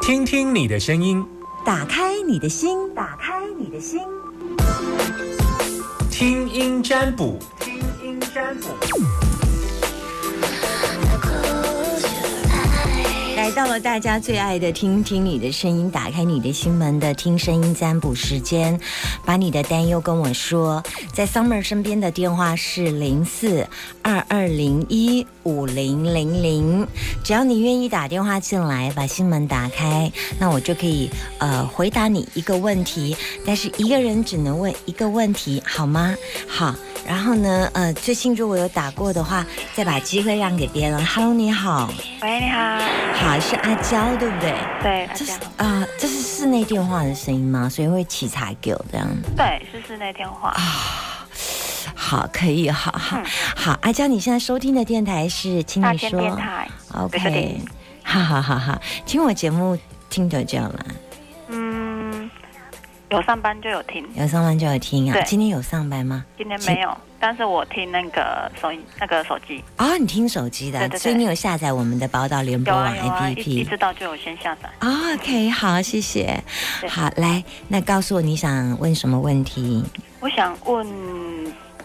听听你的声音，打开你的心，打开你的心，听音占卜，听音占卜。来到了大家最爱的“听听你的声音”，打开你的心门的“听声音占卜”时间，把你的担忧跟我说。在 Summer 身边的电话是零四二二零一五零零零，只要你愿意打电话进来，把心门打开，那我就可以呃回答你一个问题，但是一个人只能问一个问题，好吗？好。然后呢，呃，最近如果有打过的话，再把机会让给别人。Hello，你好。喂，你好。好，是阿娇，对不对？对，这是啊，这是室内电话的声音吗？所以会起茶给我这样。对，是室内电话。啊，好，可以，好好好。阿娇，你现在收听的电台是，请你说。电台。OK。好好好好，听我节目听得这样了。有上班就有听，有上班就有听啊。今天有上班吗？今天没有，但是我听那个手那个手机。啊，你听手机的，所以你有下载我们的宝岛联播网 APP。一知道就有先下载。OK，好，谢谢。好，来，那告诉我你想问什么问题？我想问，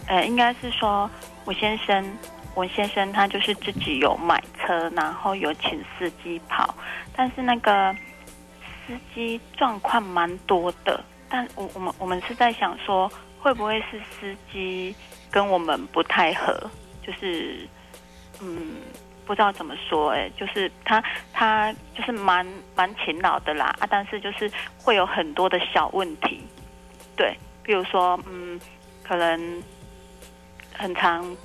呃，应该是说我先生，我先生他就是自己有买车，然后有请司机跑，但是那个司机状况蛮多的。但我我们我们是在想说，会不会是司机跟我们不太合？就是嗯，不知道怎么说哎，就是他他就是蛮蛮勤劳的啦啊，但是就是会有很多的小问题，对，比如说嗯，可能很长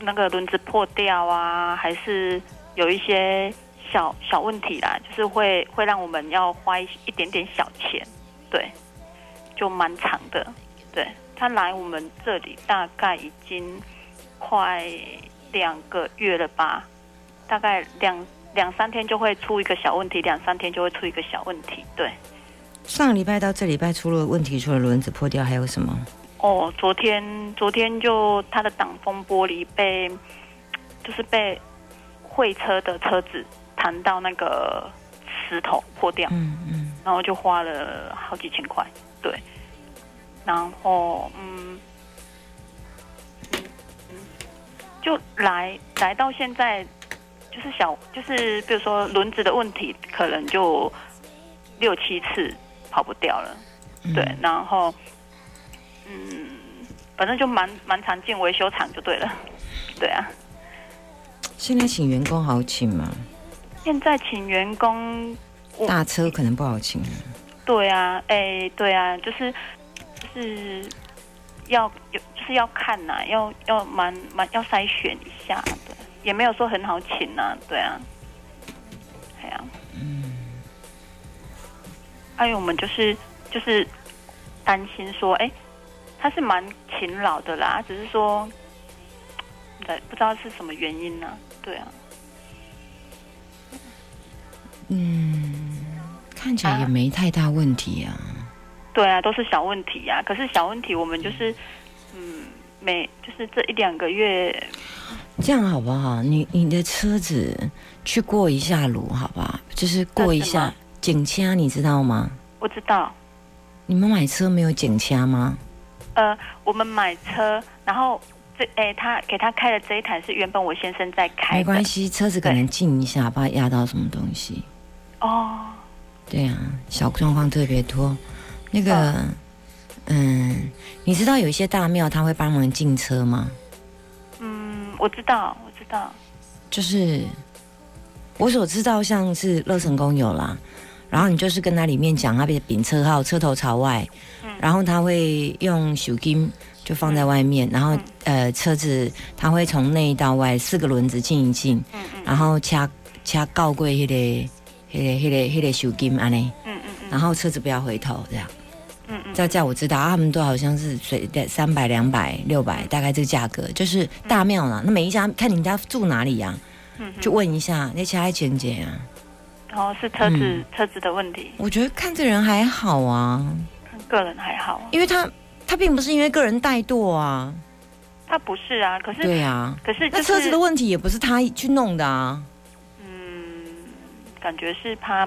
那个轮子破掉啊，还是有一些小小问题啦，就是会会让我们要花一点点小钱，对。就蛮长的，对他来我们这里大概已经快两个月了吧，大概两两三天就会出一个小问题，两三天就会出一个小问题。对，上礼拜到这礼拜出了问题，除了轮子破掉，还有什么？哦，昨天昨天就他的挡风玻璃被就是被会车的车子弹到那个石头破掉，嗯嗯，然后就花了好几千块。对，然后嗯嗯，就来来到现在，就是小就是比如说轮子的问题，可能就六七次跑不掉了。对，然后嗯，反正就蛮蛮常进维修厂就对了。对啊，现在请员工好请吗？现在请员工，大车可能不好请。对啊，哎，对啊，就是就是要有，就是要看呐，要要蛮蛮要筛选一下，对，也没有说很好请呐，对啊，哎呀，嗯，还有我们就是就是担心说，哎，他是蛮勤劳的啦，只是说，对，不知道是什么原因呢？对啊，嗯。看起来也没太大问题啊。对啊，都是小问题呀。可是小问题，我们就是，嗯，每就是这一两个月，这样好不好？你你的车子去过一下炉，好不好？就是过一下检掐，你知道吗？我知道。你们买车没有检掐吗？呃，我们买车，然后这哎，他给他开的这一台是原本我先生在开，没关系，车子可能静一下，怕压到什么东西。哦。对啊，小状况特别多。那个，嗯，你知道有一些大庙他会帮忙进车吗？嗯，我知道，我知道。就是我所知道，像是乐成宫有啦，然后你就是跟他里面讲，他别丙车号，车头朝外，嗯，然后他会用手巾就放在外面，然后呃，车子他会从内到外四个轮子进一进，然后掐掐告柜迄个。迄个、迄个、迄个手巾安尼，嗯嗯嗯，然后车子不要回头，这样，嗯嗯，这叫我知道，他们都好像是随的三百、两百、六百，大概这个价格，就是大庙啦。那每一家看你们家住哪里呀？嗯，就问一下那其他钱姐啊。哦，是车子车子的问题。我觉得看这人还好啊，看个人还好，因为他他并不是因为个人怠惰啊，他不是啊，可是对啊，可是那车子的问题也不是他去弄的啊。嗯感觉是他，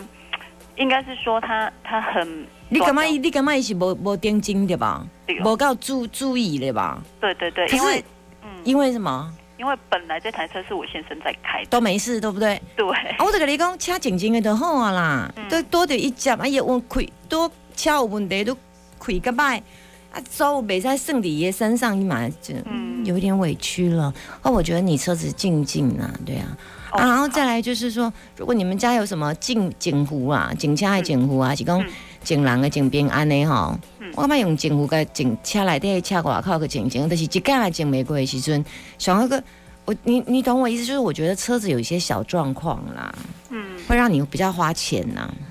应该是说他他很你感觉短伊你感觉伊是无无定睛对吧？对哦。无够注注意对吧？对对对，可因为是嗯，因为什么？因为本来这台车是我先生在开的，都没事，对不对？对，啊，我就跟你讲，车静静的就好啊啦，嗯。都多着一接，哎呀我开多车有问题都开个摆，啊，走袂使算伫伊的身上，伊嘛就嗯。有一点委屈了。哦，我觉得你车子静静啊，对啊。哦啊，然后再来就是说，如果你们家有什么警警湖啊、警车的警湖啊，是讲嗯。警人的警平安的吼嗯，我感觉用警壶甲警车内底车外口个警警，但是一干来警玫瑰的时阵，想那个我你你懂我意思，就是我觉得车子有一些小状况啦，嗯。会让你比较花钱呐、嗯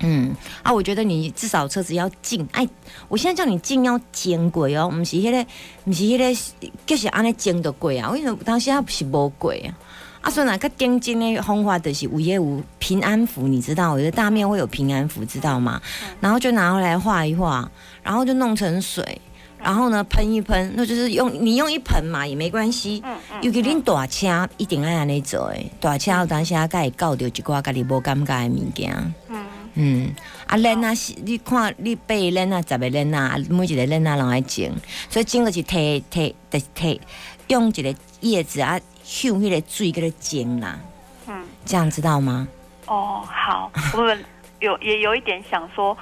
嗯啊，我觉得你至少车子要静，哎，我现在叫你静要坚贵哦，不是迄、个，不是迄、个，就是安尼静的贵啊，为什么当时不是无贵啊？啊，所以那个定金的方法就是有业无平安符，你知道，有的大面会有平安符，知道吗？然后就拿回来画一画，然后就弄成水，然后呢喷一喷，那就是用你用一盆嘛也没关系。嗯嗯，尤其恁大车一定爱安尼做诶，大车有当时啊，甲会搞着一寡家己无感觉诶物件。嗯嗯，啊，链啊，是你看你八个链啊，十个链啊，啊每一个链啊，拢爱种，所以整个是摕摕摕摕，用一个叶子啊，秀迄个水给它整啦，嗯，这样知道吗？哦，好，我们有也有一点想说，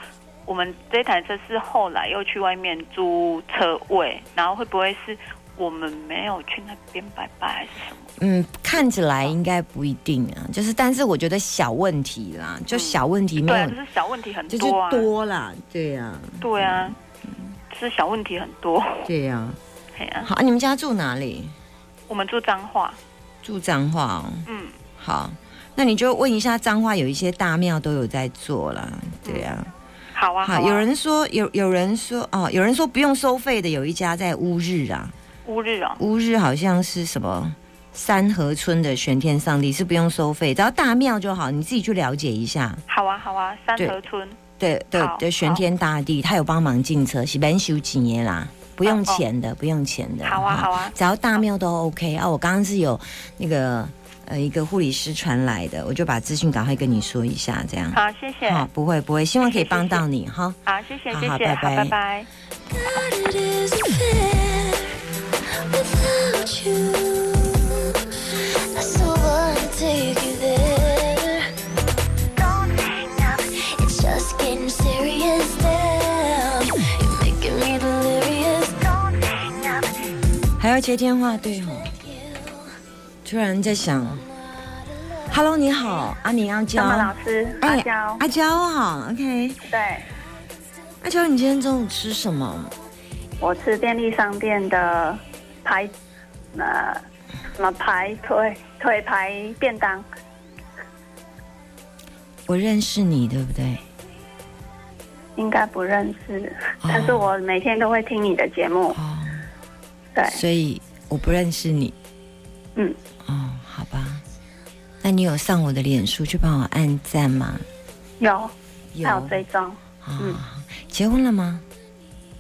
我们这台车是后来又去外面租车位，然后会不会是我们没有去那边拜拜还是什么？嗯，看起来应该不一定啊，就是，但是我觉得小问题啦，就小问题没对啊，有，就是小问题很就是多啊，多啦，对呀、对啊，是小问题很多。对呀、好，啊你们家住哪里？我们住彰化，住彰化哦。嗯，好，那你就问一下彰化有一些大庙都有在做啦，对呀、好啊，好，啊。有人说有有人说哦，有人说不用收费的，有一家在乌日啊，乌日哦，乌日好像是什么三河村的玄天上帝是不用收费，只要大庙就好，你自己去了解一下。好啊，好啊，三对河村，对对好对，玄天大帝他有帮忙进车，是免修几年啦，不用哦哦钱的，不用钱的。好啊，好啊，只要大庙都 OK 啊。我刚刚是有那个呃一个护理师传来的，我就把资讯赶快跟你说一下，这样。好，谢谢，好，不会不会，希望可以帮到你哈。好，谢谢，好谢谢，好拜拜拜拜。还要接电话，对哦。突然在想，Hello，你好，啊，你要教张曼老师，阿娇，阿娇好，OK。对阿娇，你今天中午吃什么？我吃便利商店的排，呃，什么排腿腿排便当，我认识你，对不对？应该不认识，哦。但是我每天都会听你的节目，哦，对，所以我不认识你。嗯，哦，好吧。那你有上我的脸书去帮我按赞吗？有，有。还有追踪，啊、嗯。结婚了吗？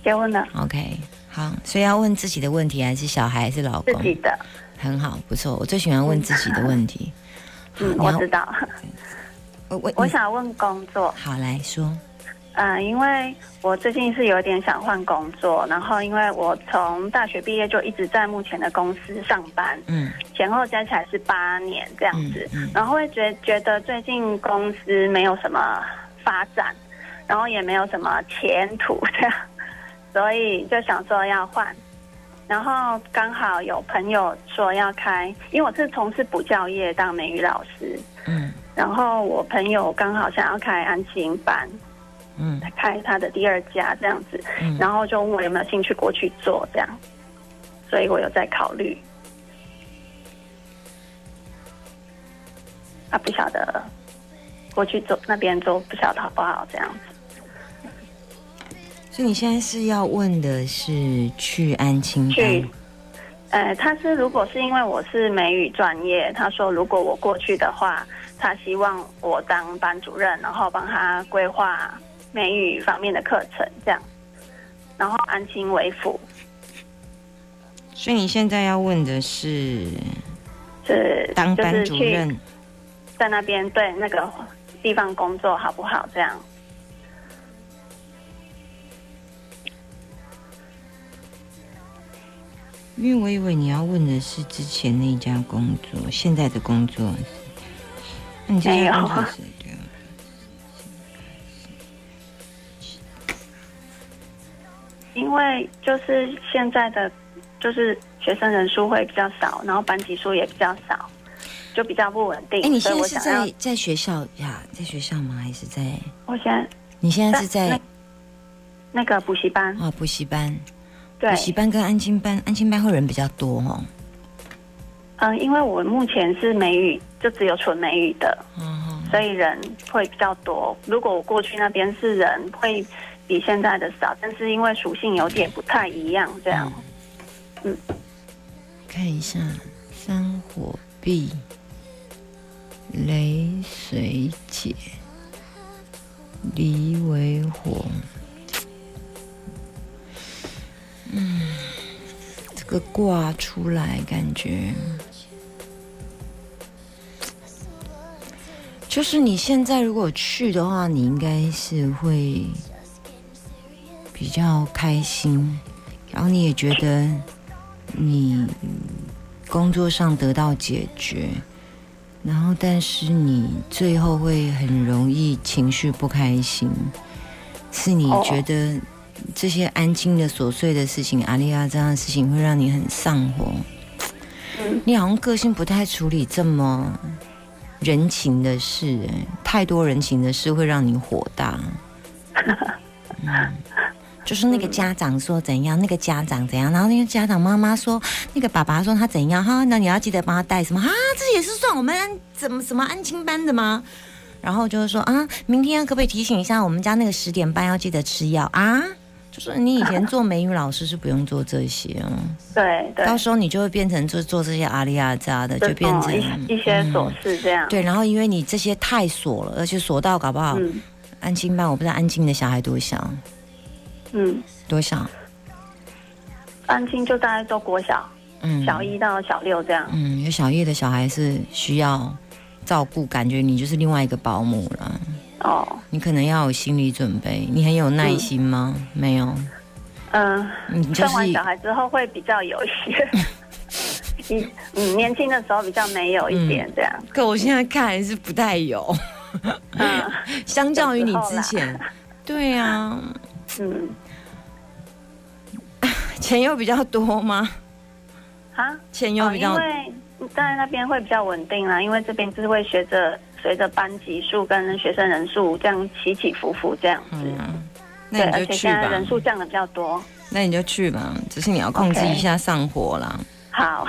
结婚了，？OK，好，所以要问自己的问题，还是小孩，还是老公？自己的，很好，不错。我最喜欢问自己的问题。嗯，我知道。我我我想问工作，好来说，嗯，因为我最近是有点想换工作，然后因为我从大学毕业就一直在目前的公司上班，嗯前后加起来是八年这样子，嗯嗯然后会觉觉得最近公司没有什么发展，然后也没有什么前途这样，所以就想说要换。然后刚好有朋友说要开，因为我是从事补教业当美语老师，嗯然后我朋友刚好想要开安心班，嗯开他的第二家这样子，嗯，然后就问我有没有兴趣过去做这样，所以我有在考虑。啊，不晓得过去做那边做，不晓得好不好这样子。所以你现在是要问的是去安亲去班，呃，他是如果是因为我是美语专业，他说如果我过去的话，他希望我当班主任，然后帮他规划美语方面的课程这样，然后安亲为辅所以你现在要问的是是当班主任，在那边对那个地方工作好不好？这样。因为我以为你要问的是之前那一家工作，现在的工作。那你这没有家工作是对啊因为就是现在的就是学生人数会比较少，然后班级数也比较少，就比较不稳定。哎，你所现在是在，在学校呀？在学校吗？还是在？我现在你现在是在那那个补习班，哦补习班？对补，习班跟安亲班，安亲班会人比较多哦。嗯、因为我目前是美语，就只有纯美语的，哦，所以人会比较多。如果我过去那边是人会比现在的少，但是因为属性有点不太一样，这样。嗯看一下山火壁、雷水解、离为火。嗯，这个卦出来，感觉。就是你现在如果去的话，你应该是会比较开心，然后你也觉得你工作上得到解决，然后但是你最后会很容易情绪不开心，是你哦。觉得这些安静的琐碎的事情，阿丽亚这样的事情会让你很上火。嗯你好像个性不太处理这么人情的事、哎，太多人情的事会让你火大。嗯，就是那个家长说怎样，那个家长怎样，然后那个家长妈妈说，那个爸爸说他怎样哈，那你要记得帮他带什么啊？这也是算我们安怎么什么安亲班的吗？然后就是说啊，明天可不可以提醒一下我们家那个十点半要记得吃药啊？就是你以前做美语老师是不用做这些哦。对对，到时候你就会变成做做这些阿里亚扎的，就变成、嗯一一些琐事这样。对，然后因为你这些太琐了，而且琐到搞不好、嗯。安静班，我不知道安静的小孩多小。嗯，多小，安静就大概都国小，嗯，小一到小六这样。嗯，有小叶的小孩是需要照顾，感觉你就是另外一个保姆了，哦，你可能要有心理准备，你很有耐心吗？没有，嗯，你就是生完小孩之后会比较有一些。你嗯，年轻的时候比较没有一点这样。可我现在看还是不太有，嗯。相较于你之前，对啊，嗯，钱又比较多吗？啊，钱又比较、哦因为在那边会比较稳定啦，因为这边就是会学着随着班级数跟学生人数这样起起伏伏这样子。那你就去而且现在。人数降的比较多。那你就去吧，只是你要控制一下上火啦。好，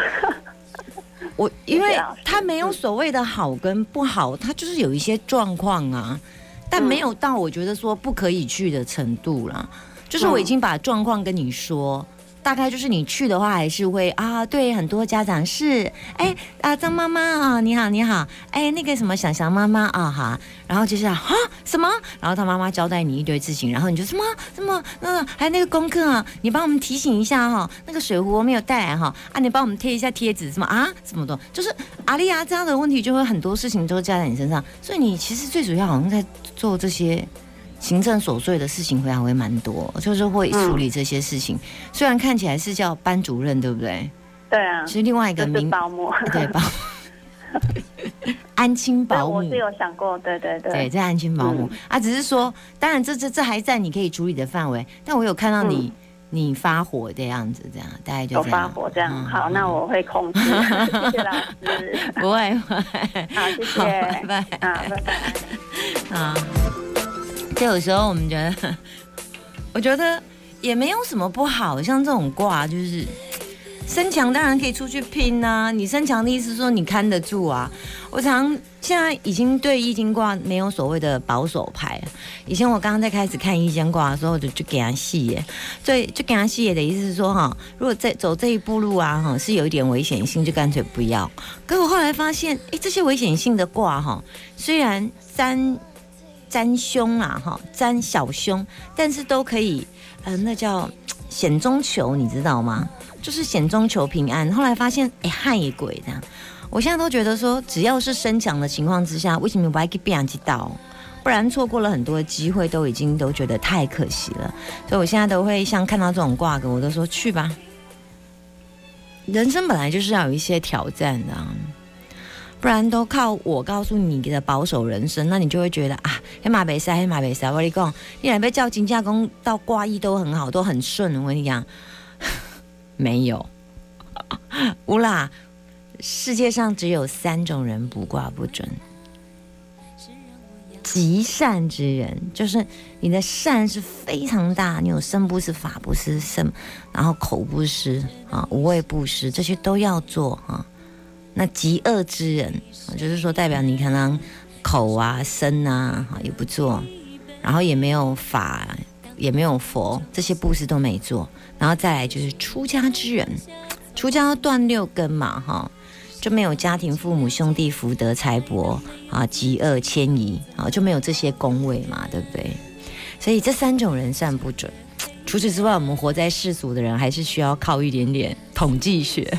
我因为他没有所谓的好跟不好，他就是有一些状况啊，但没有到我觉得说不可以去的程度啦。就是我已经把状况跟你说。大概就是你去的话，还是会啊，对，很多家长是，哎啊，张妈妈啊，你好，你好，哎，那个什么想想妈妈啊，哈，然后就是啊，什么，然后他妈妈交代你一堆事情，然后你就什么？什么，那还有那个功课啊，你帮我们提醒一下哈，那个水壶没有带来哈，啊，你帮我们贴一下贴纸，什么？啊，什么的，就是阿丽亚这样的问题，就会很多事情都加在你身上，所以你其实最主要好像在做这些。行政琐碎的事情回来会蛮多，就是会处理这些事情。虽然看起来是叫班主任，对不对？对啊，其实另外一就是个名保姆。对保安亲，保姆我是，有想过，对对对。对，这安亲保姆、嗯啊，只是说，当然这这这还在你可以处理的范围，但我有看到你、你发火的样子，这样大概就有这样。发火这样，嗯好，那我会控制。谢谢老师，不会不会，好，谢好，谢，拜拜。好，拜拜。啊，就有时候我们觉得，我觉得也没有什么不好，像这种卦就是身强，当然可以出去拼呐、你身强的意思是说你看得住啊。我常现在已经对易经卦没有所谓的保守派。以前我刚刚在开始看易经卦的时候，我就就给他细耶，对，就给他细耶的意思是说哈，如果在走这一步路啊哈，是有一点危险性，就干脆不要。可我后来发现，哎，这些危险性的卦哈，虽然占占凶啊哈，占小凶，但是都可以，呃，那叫 险中求，你知道吗？就是险中求平安。后来发现，哎，害鬼这样。我现在都觉得说，只要是生强的情况之下，为什么不爱给别人知道？不然错过了很多机会，都已经都觉得太可惜了。所以我现在都会像看到这种挂格，我都说去吧。人生本来就是要有一些挑战的、啊，不然都靠我告诉你的保守人生，那你就会觉得啊，黑马北塞，黑马北塞。我跟你讲，你来被叫金价工到挂艺都很好，都很顺。我跟你讲，没有，乌啦。世界上只有三种人卜卦不准：极善之人，就是你的善是非常大，你有身不施、法不施、身，然后口不施啊、无畏布施，这些都要做啊。那极恶之人，就是说代表你可能口啊、身啊也不做，然后也没有法，也没有佛，这些布施都没做。然后再来就是出家之人，出家要断六根嘛，哈。就没有家庭、父母、兄弟、福德、财帛啊，极恶迁移啊，就没有这些宫位嘛，对不对？所以这三种人算不准。除此之外，我们活在世俗的人，还是需要靠一点点统计学。